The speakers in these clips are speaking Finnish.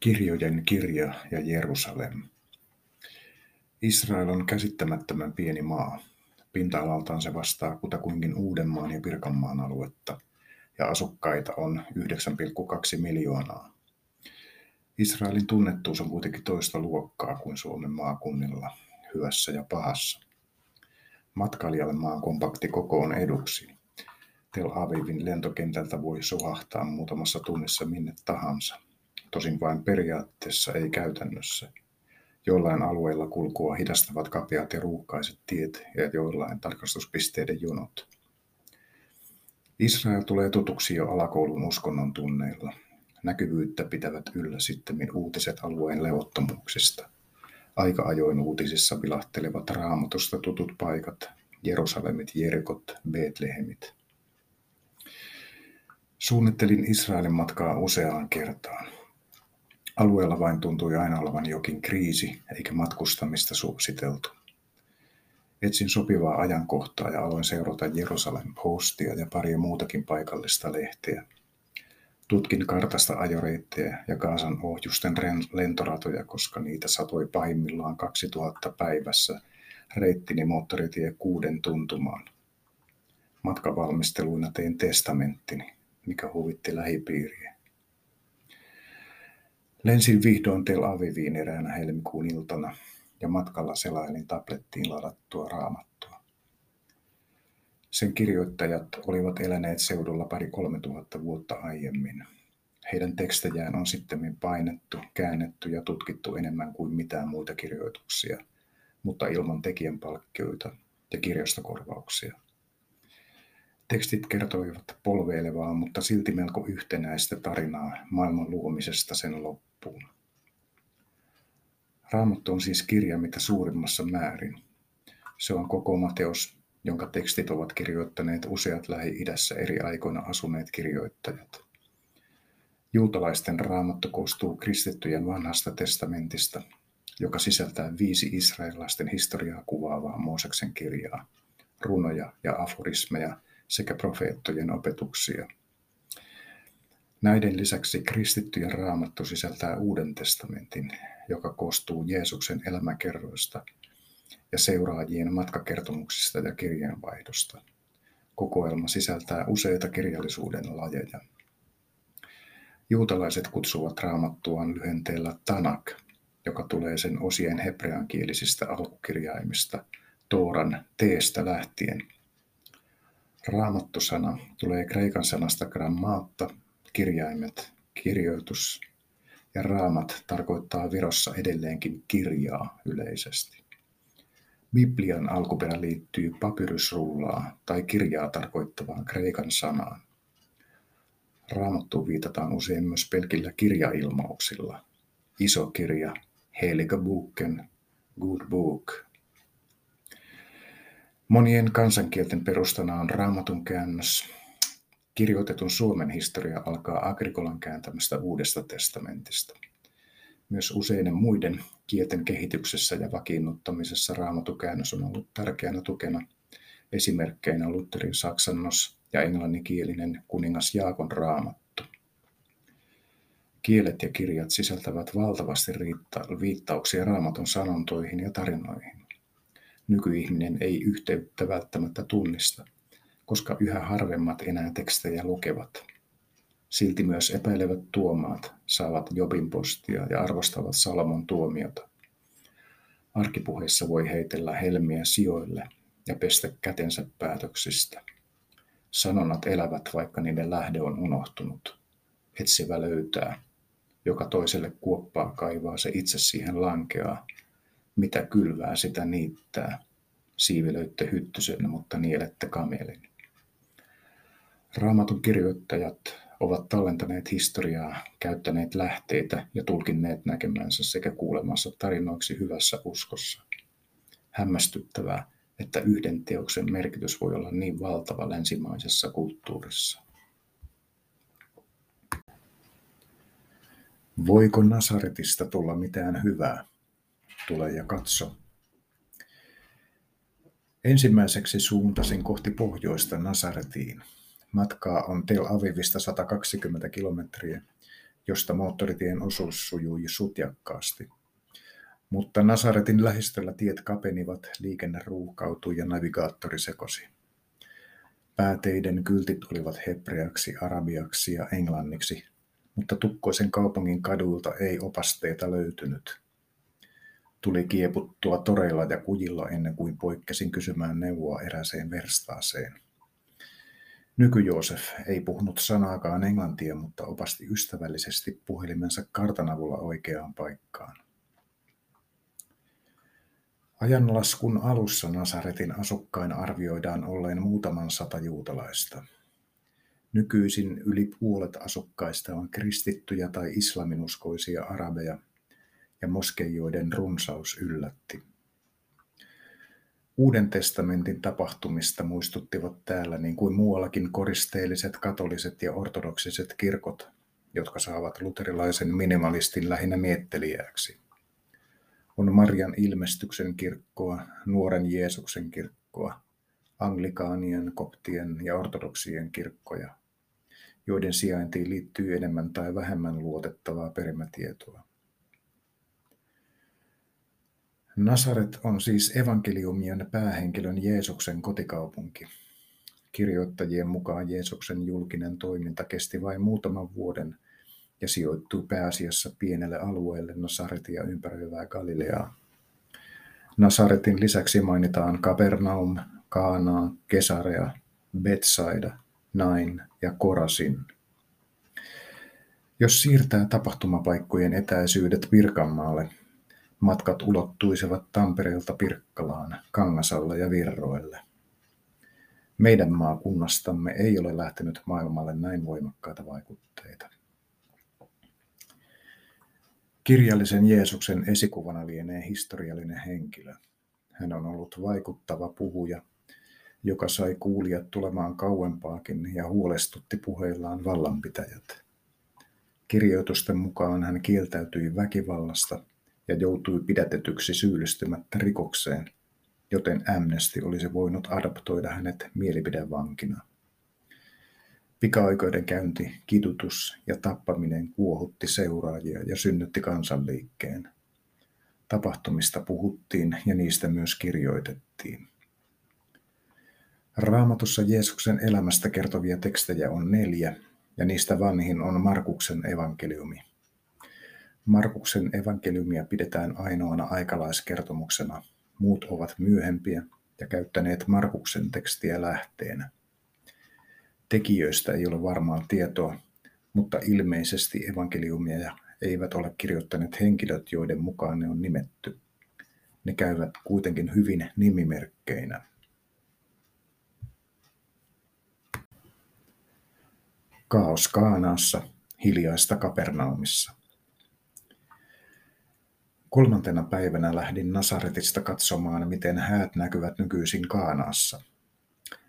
Kirjojen kirja ja Jerusalem. Israel on käsittämättömän pieni maa. Pinta-alaltaan se vastaa kutakuinkin Uudenmaan ja Pirkanmaan aluetta, ja asukkaita on 9,2 miljoonaa. Israelin tunnettuus on kuitenkin toista luokkaa kuin Suomen maakunnilla, hyvässä ja pahassa. Matkailijalle maan kompakti koko on eduksi. Tel Avivin lentokentältä voi suhahtaa muutamassa tunnissa minne tahansa tosin vain periaatteessa, ei käytännössä. Joillain alueilla kulkua hidastavat kapeat ja ruuhkaiset tiet ja joillain tarkastuspisteiden jonot. Israel tulee tutuksi jo alakoulun uskonnon tunneilla. Näkyvyyttä pitävät yllä sitten uutiset alueen levottomuuksista. Aika ajoin uutisissa vilahtelevat raamatusta tutut paikat, Jerusalemit, Jerikot, Betlehemit. Suunnittelin Israelin matkaa useaan kertaan. Alueella vain tuntui aina olevan jokin kriisi, eikä matkustamista suositeltu. Etsin sopivaa ajankohtaa ja aloin seurata Jerusalem Postia ja pari muutakin paikallista lehteä. Tutkin kartasta ajoreittejä ja Kaasan ohjusten lentoratoja, koska niitä satoi pahimmillaan 2000 päivässä reittini moottoritie kuuden tuntumaan. Matkavalmisteluina tein testamenttini, mikä huvitti lähipiiriä. Lensin vihdoin Tel Aviviin eräänä helmikuun iltana ja matkalla selailin tablettiin ladattua raamattua. Sen kirjoittajat olivat eläneet seudulla pari kolme tuhatta vuotta aiemmin. Heidän tekstejään on sitten painettu, käännetty ja tutkittu enemmän kuin mitään muita kirjoituksia, mutta ilman tekijänpalkkioita ja kirjastokorvauksia. Tekstit kertoivat polveilevaa, mutta silti melko yhtenäistä tarinaa maailman luomisesta sen loppuun. Raamattu on siis kirja mitä suurimmassa määrin. Se on koko Mateos, jonka tekstit ovat kirjoittaneet useat Lähi-idässä eri aikoina asuneet kirjoittajat. Juutalaisten raamattu koostuu kristittyjen vanhasta testamentista, joka sisältää viisi israelilaisten historiaa kuvaavaa Mooseksen kirjaa, runoja ja aforismeja sekä profeettojen opetuksia. Näiden lisäksi kristittyjen raamattu sisältää Uuden testamentin, joka koostuu Jeesuksen elämäkerroista ja seuraajien matkakertomuksista ja kirjeenvaihdosta. Kokoelma sisältää useita kirjallisuuden lajeja. Juutalaiset kutsuvat raamattuaan lyhenteellä Tanak, joka tulee sen osien hebreankielisistä alkukirjaimista, Tooran teestä lähtien – Raamattu-sana tulee kreikan sanasta grammaatta, kirjaimet, kirjoitus, ja raamat tarkoittaa Virossa edelleenkin kirjaa yleisesti. Biblian alkuperä liittyy papyrusrullaa tai kirjaa tarkoittavaan kreikan sanaan. Raamattuun viitataan usein myös pelkillä kirjailmauksilla. Iso kirja, Heilige Boken, Good Book – Monien kansankielten perustana on raamatun käännös. Kirjoitetun Suomen historia alkaa Agrikolan kääntämästä Uudesta testamentista. Myös useiden muiden kielten kehityksessä ja vakiinnuttamisessa raamatukäännös on ollut tärkeänä tukena, esimerkkeinä Lutherin saksannos ja englanninkielinen kuningas Jaakon raamattu. Kielet ja kirjat sisältävät valtavasti viittauksia raamatun sanontoihin ja tarinoihin nykyihminen ei yhteyttä välttämättä tunnista, koska yhä harvemmat enää tekstejä lukevat. Silti myös epäilevät tuomaat saavat Jobin postia ja arvostavat Salomon tuomiota. Arkipuheissa voi heitellä helmiä sijoille ja pestä kätensä päätöksistä. Sanonnat elävät, vaikka niiden lähde on unohtunut. Etsivä löytää. Joka toiselle kuoppaa kaivaa, se itse siihen lankeaa mitä kylvää, sitä niittää. Siivilöitte hyttysen, mutta nielette kamelin. Raamatun kirjoittajat ovat tallentaneet historiaa, käyttäneet lähteitä ja tulkinneet näkemänsä sekä kuulemansa tarinoiksi hyvässä uskossa. Hämmästyttävää, että yhden teoksen merkitys voi olla niin valtava länsimaisessa kulttuurissa. Voiko Nasaretista tulla mitään hyvää? Tule ja katso. Ensimmäiseksi suuntasin kohti pohjoista Nasaretiin. Matkaa on Tel Avivista 120 kilometriä josta moottoritien osuus sujui sutjakkaasti. Mutta Nasaretin lähistöllä tiet kapenivat, liikenne ruuhkautui ja navigaattori sekosi. Pääteiden kyltit olivat hebreaksi, arabiaksi ja englanniksi, mutta tukkoisen kaupungin kaduilta ei opasteita löytynyt. Tuli kieputtua toreilla ja kujilla ennen kuin poikkesin kysymään neuvoa eräseen verstaaseen. Nyky-Joosef ei puhunut sanaakaan englantia, mutta opasti ystävällisesti puhelimensa kartan avulla oikeaan paikkaan. Ajanlaskun alussa Nasaretin asukkain arvioidaan olleen muutaman sata juutalaista. Nykyisin yli puolet asukkaista on kristittyjä tai islaminuskoisia arabeja, ja moskeijoiden runsaus yllätti. Uuden testamentin tapahtumista muistuttivat täällä niin kuin muuallakin koristeelliset katoliset ja ortodoksiset kirkot, jotka saavat luterilaisen minimalistin lähinnä miettelijäksi. On Marian ilmestyksen kirkkoa, nuoren Jeesuksen kirkkoa, anglikaanien, koptien ja ortodoksien kirkkoja, joiden sijaintiin liittyy enemmän tai vähemmän luotettavaa perimätietoa. Nasaret on siis evankeliumien päähenkilön Jeesuksen kotikaupunki. Kirjoittajien mukaan Jeesuksen julkinen toiminta kesti vain muutaman vuoden ja sijoittui pääasiassa pienelle alueelle Nasaretia ympäröivää Galileaa. Nasaretin lisäksi mainitaan Kapernaum, Kaanaa, Kesarea, Betsaida, Nain ja Korasin. Jos siirtää tapahtumapaikkojen etäisyydet Pirkanmaalle, Matkat ulottuisivat Tampereelta Pirkkalaan, Kangasalle ja Virroille. Meidän maakunnastamme ei ole lähtenyt maailmalle näin voimakkaita vaikutteita. Kirjallisen Jeesuksen esikuvana lienee historiallinen henkilö. Hän on ollut vaikuttava puhuja, joka sai kuulijat tulemaan kauempaakin ja huolestutti puheillaan vallanpitäjät. Kirjoitusten mukaan hän kieltäytyi väkivallasta – ja joutui pidätetyksi syyllistymättä rikokseen, joten Amnesty olisi voinut adoptoida hänet mielipidevankina. Pika-oikeudenkäynti, kidutus ja tappaminen kuohutti seuraajia ja synnytti kansanliikkeen. Tapahtumista puhuttiin ja niistä myös kirjoitettiin. Raamatussa Jeesuksen elämästä kertovia tekstejä on neljä, ja niistä vanhin on Markuksen evankeliumi. Markuksen evankeliumia pidetään ainoana aikalaiskertomuksena, muut ovat myöhempiä ja käyttäneet Markuksen tekstiä lähteenä. Tekijöistä ei ole varmaa tietoa, mutta ilmeisesti evankeliumia eivät ole kirjoittaneet henkilöt, joiden mukaan ne on nimetty. Ne käyvät kuitenkin hyvin nimimerkkeinä. Kaos Kaanaassa, hiljaista Kapernaumissa. Kolmantena päivänä lähdin Nasaretista katsomaan, miten häät näkyvät nykyisin Kaanaassa.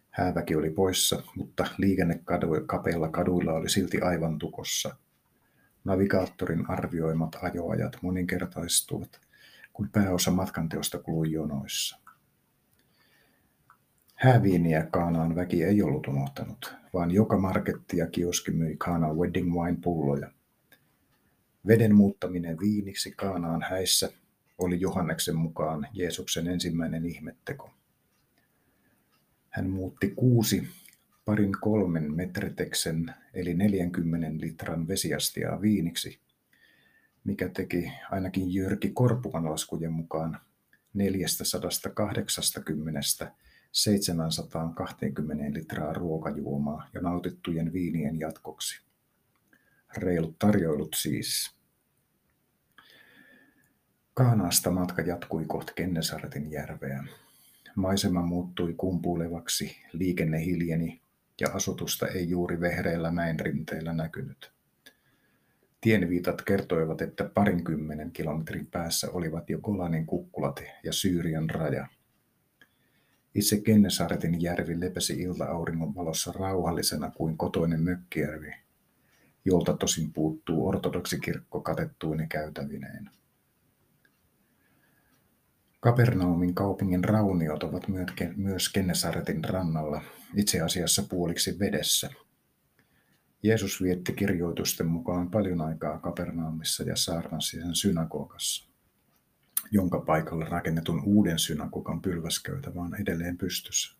Hääväki oli poissa, mutta liikenne kapeilla kaduilla oli silti aivan tukossa. Navigaattorin arvioimat ajoajat moninkertaistuvat, kun pääosa matkanteosta kului jonoissa. Hääviiniä Kaanaan väki ei ollut unohtanut, vaan joka marketti ja kioski myi Kaanaan wedding wine pulloja. Veden muuttaminen viiniksi Kaanaan häissä oli Johanneksen mukaan Jeesuksen ensimmäinen ihmetteko. Hän muutti kuusi parin kolmen metriteksen eli 40 litran vesiastiaa viiniksi, mikä teki ainakin Jyrki Korpuan laskujen mukaan 480 720 litraa ruokajuomaa ja nautittujen viinien jatkoksi. Reilut tarjoilut siis. Kaanaasta matka jatkui kohti Kennesaretin järveä. Maisema muuttui kumpuilevaksi, liikenne hiljeni ja asutusta ei juuri vehreillä mäen rinteillä näkynyt. Tienviitat kertoivat, että parinkymmenen kilometrin päässä olivat jo Golanin kukkulat ja Syyrian raja. Itse Kennesaretin järvi lepesi ilta-auringon valossa rauhallisena kuin kotoinen mökkijärvi, jolta tosin puuttuu ortodoksikirkko katettuine käytävineen. Kapernaumin kaupungin rauniot ovat myös Kennesaretin rannalla, itse asiassa puoliksi vedessä. Jeesus vietti kirjoitusten mukaan paljon aikaa Kapernaumissa ja saarnasi sen synagogassa, jonka paikalle rakennetun uuden synagogan pylväsköytä on edelleen pystyssä.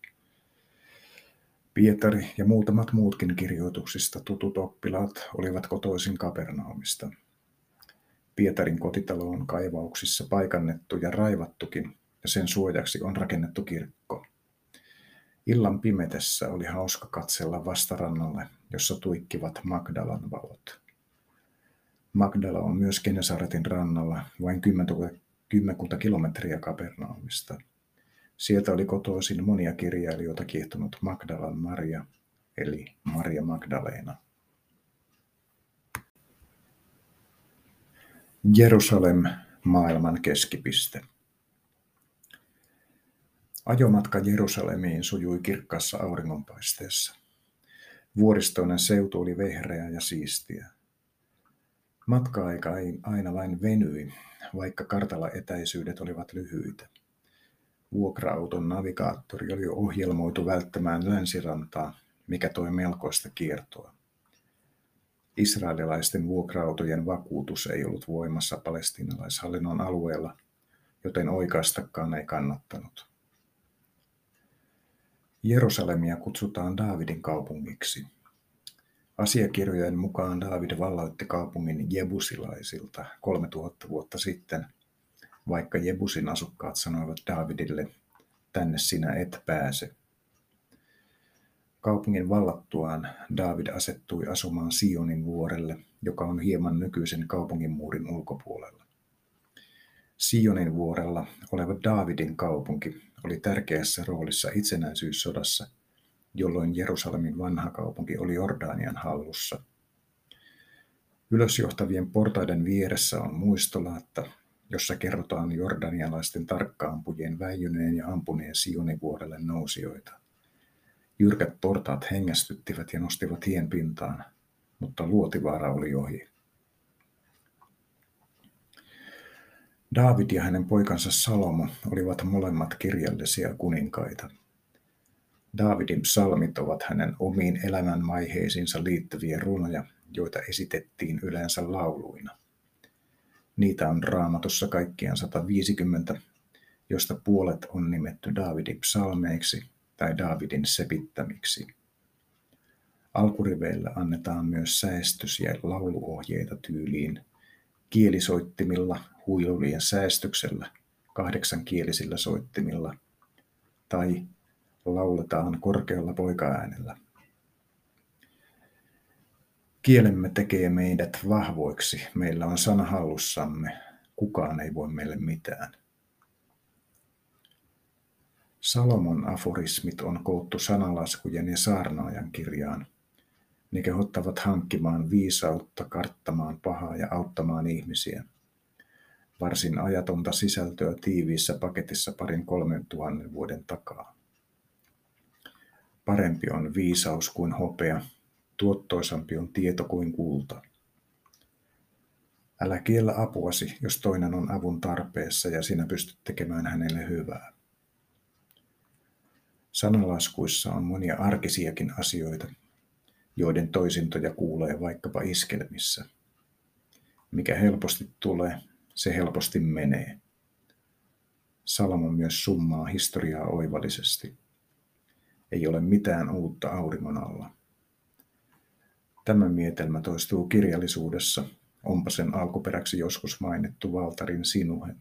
Pietari ja muutamat muutkin kirjoituksista tutut oppilaat olivat kotoisin Kapernaumista. Pietarin kotitalo on kaivauksissa paikannettu ja raivattukin, ja sen suojaksi on rakennettu kirkko. Illan pimetessä oli hauska katsella vastarannalle, jossa tuikkivat Magdalan valot. Magdala on myös Genesaretin rannalla, vain kymmenkunta kilometriä Kapernaumista. Sieltä oli kotoisin monia kirjailijoita kiehtonut Magdalan Maria, eli Maria Magdalena. Jerusalem, maailman keskipiste. Ajomatka Jerusalemiin sujui kirkkaassa auringonpaisteessa. Vuoristoinen seutu oli vehreä ja siistiä. Matka-aika aina vain venyi, vaikka kartalla etäisyydet olivat lyhyitä. Vuokra-auton navigaattori oli ohjelmoitu välttämään länsirantaa, mikä toi melkoista kiertoa. Israelilaisten vuokra-autojen vakuutus ei ollut voimassa palestiinalaishallinnon alueella, joten oikaistakaan ei kannattanut. Jerusalemia kutsutaan Daavidin kaupungiksi. Asiakirjojen mukaan Daavid valloitti kaupungin jebusilaisilta 3000 vuotta sitten, vaikka Jebusin asukkaat sanoivat Daavidille, tänne sinä et pääse. Kaupungin vallattuaan Daavid asettui asumaan Sionin vuorelle, joka on hieman nykyisen kaupungin muurin ulkopuolella. Sionin vuorella oleva Daavidin kaupunki oli tärkeässä roolissa itsenäisyyssodassa, jolloin Jerusalemin vanha kaupunki oli Jordanian hallussa. Ylösjohtavien portaiden vieressä on muistolaatta, jossa kerrotaan jordanialaisten tarkkaampujien väijyneen ja ampuneen Sionin vuorelle nousijoita. Jyrkät portaat hengästyttivät ja nostivat hien pintaan, mutta luotivaara oli ohi. Daavid ja hänen poikansa Salomo olivat molemmat kirjallisia kuninkaita. Daavidin psalmit ovat hänen omiin elämänvaiheisiinsa liittyviä runoja, joita esitettiin yleensä lauluina. Niitä on raamatussa kaikkiaan 150, josta puolet on nimetty Daavidin psalmeiksi tai Daavidin sepittämiksi. Alkuriveillä annetaan myös säestys- ja lauluohjeita tyyliin kielisoittimilla, huilulien säästyksellä, kahdeksankielisillä soittimilla tai lauletaan korkealla poikaäänellä. Kielemme tekee meidät vahvoiksi, meillä on sana hallussamme, kukaan ei voi meille mitään. Salomon aforismit on koottu sanalaskujen ja saarnaajan kirjaan. Ne kehottavat hankkimaan viisautta, karttamaan pahaa ja auttamaan ihmisiä. Varsin ajatonta sisältöä tiiviissä paketissa parin kolmen tuhannen vuoden takaa. Parempi on viisaus kuin hopea, tuottoisampi on tieto kuin kulta. Älä kiellä apuasi, jos toinen on avun tarpeessa ja sinä pystyt tekemään hänelle hyvää. Sanalaskuissa on monia arkisiakin asioita, joiden toisintoja kuulee vaikkapa iskelmissä. Mikä helposti tulee, se helposti menee. Salamo myös summaa historiaa oivallisesti. Ei ole mitään uutta auringon alla. Tämä mietelmä toistuu kirjallisuudessa, onpa sen alkuperäksi joskus mainittu Valtarin sinuhe.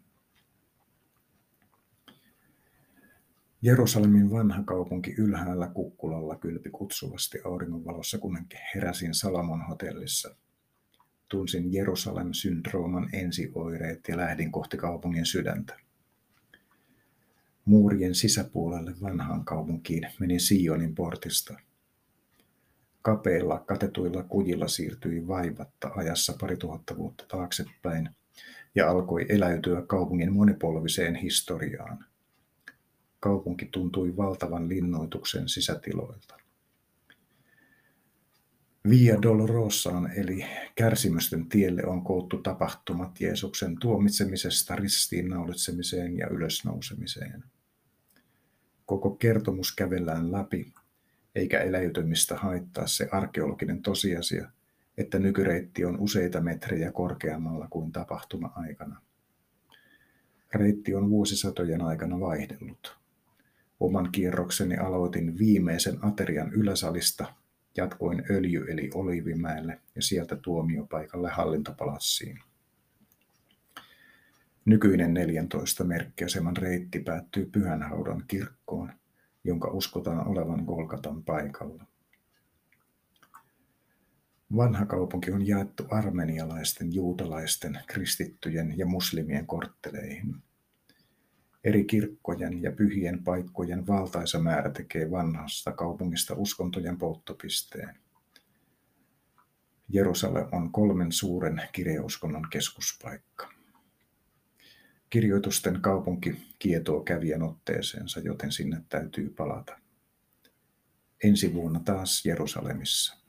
Jerusalemin vanha kaupunki ylhäällä kukkulalla kylpi kutsuvasti auringonvalossa, kun heräsin Salamon hotellissa. Tunsin Jerusalem-syndrooman ensioireet ja lähdin kohti kaupungin sydäntä. Muurien sisäpuolelle vanhaan kaupunkiin meni Sionin portista. Kapeilla katetuilla kujilla siirtyi vaivatta ajassa pari tuhatta vuotta taaksepäin ja alkoi eläytyä kaupungin monipolviseen historiaan – Kaupunki tuntui valtavan linnoituksen sisätiloilta. Via Dolorosaan eli kärsimysten tielle on koottu tapahtumat Jeesuksen tuomitsemisesta ristiinnaulitsemiseen ja ylösnousemiseen. Koko kertomus kävellään läpi eikä eläytymistä haittaa se arkeologinen tosiasia, että nykyreitti on useita metrejä korkeammalla kuin tapahtuma-aikana. Reitti on vuosisatojen aikana vaihdellut. Oman kierrokseni aloitin viimeisen aterian yläsalista, jatkoin öljy- eli Olivimäelle ja sieltä tuomiopaikalle hallintopalassiin. Nykyinen 14 merkkiaseman reitti päättyy Pyhänhaudan kirkkoon, jonka uskotaan olevan Golgatan paikalla. Vanha kaupunki on jaettu armenialaisten, juutalaisten, kristittyjen ja muslimien kortteleihin. Eri kirkkojen ja pyhien paikkojen valtaisa määrä tekee vanhasta kaupungista uskontojen polttopisteen. Jerusalem on kolmen suuren kirjauskonnon keskuspaikka. Kirjoitusten kaupunki kietoo kävijän otteeseensa, joten sinne täytyy palata. Ensi vuonna taas Jerusalemissa.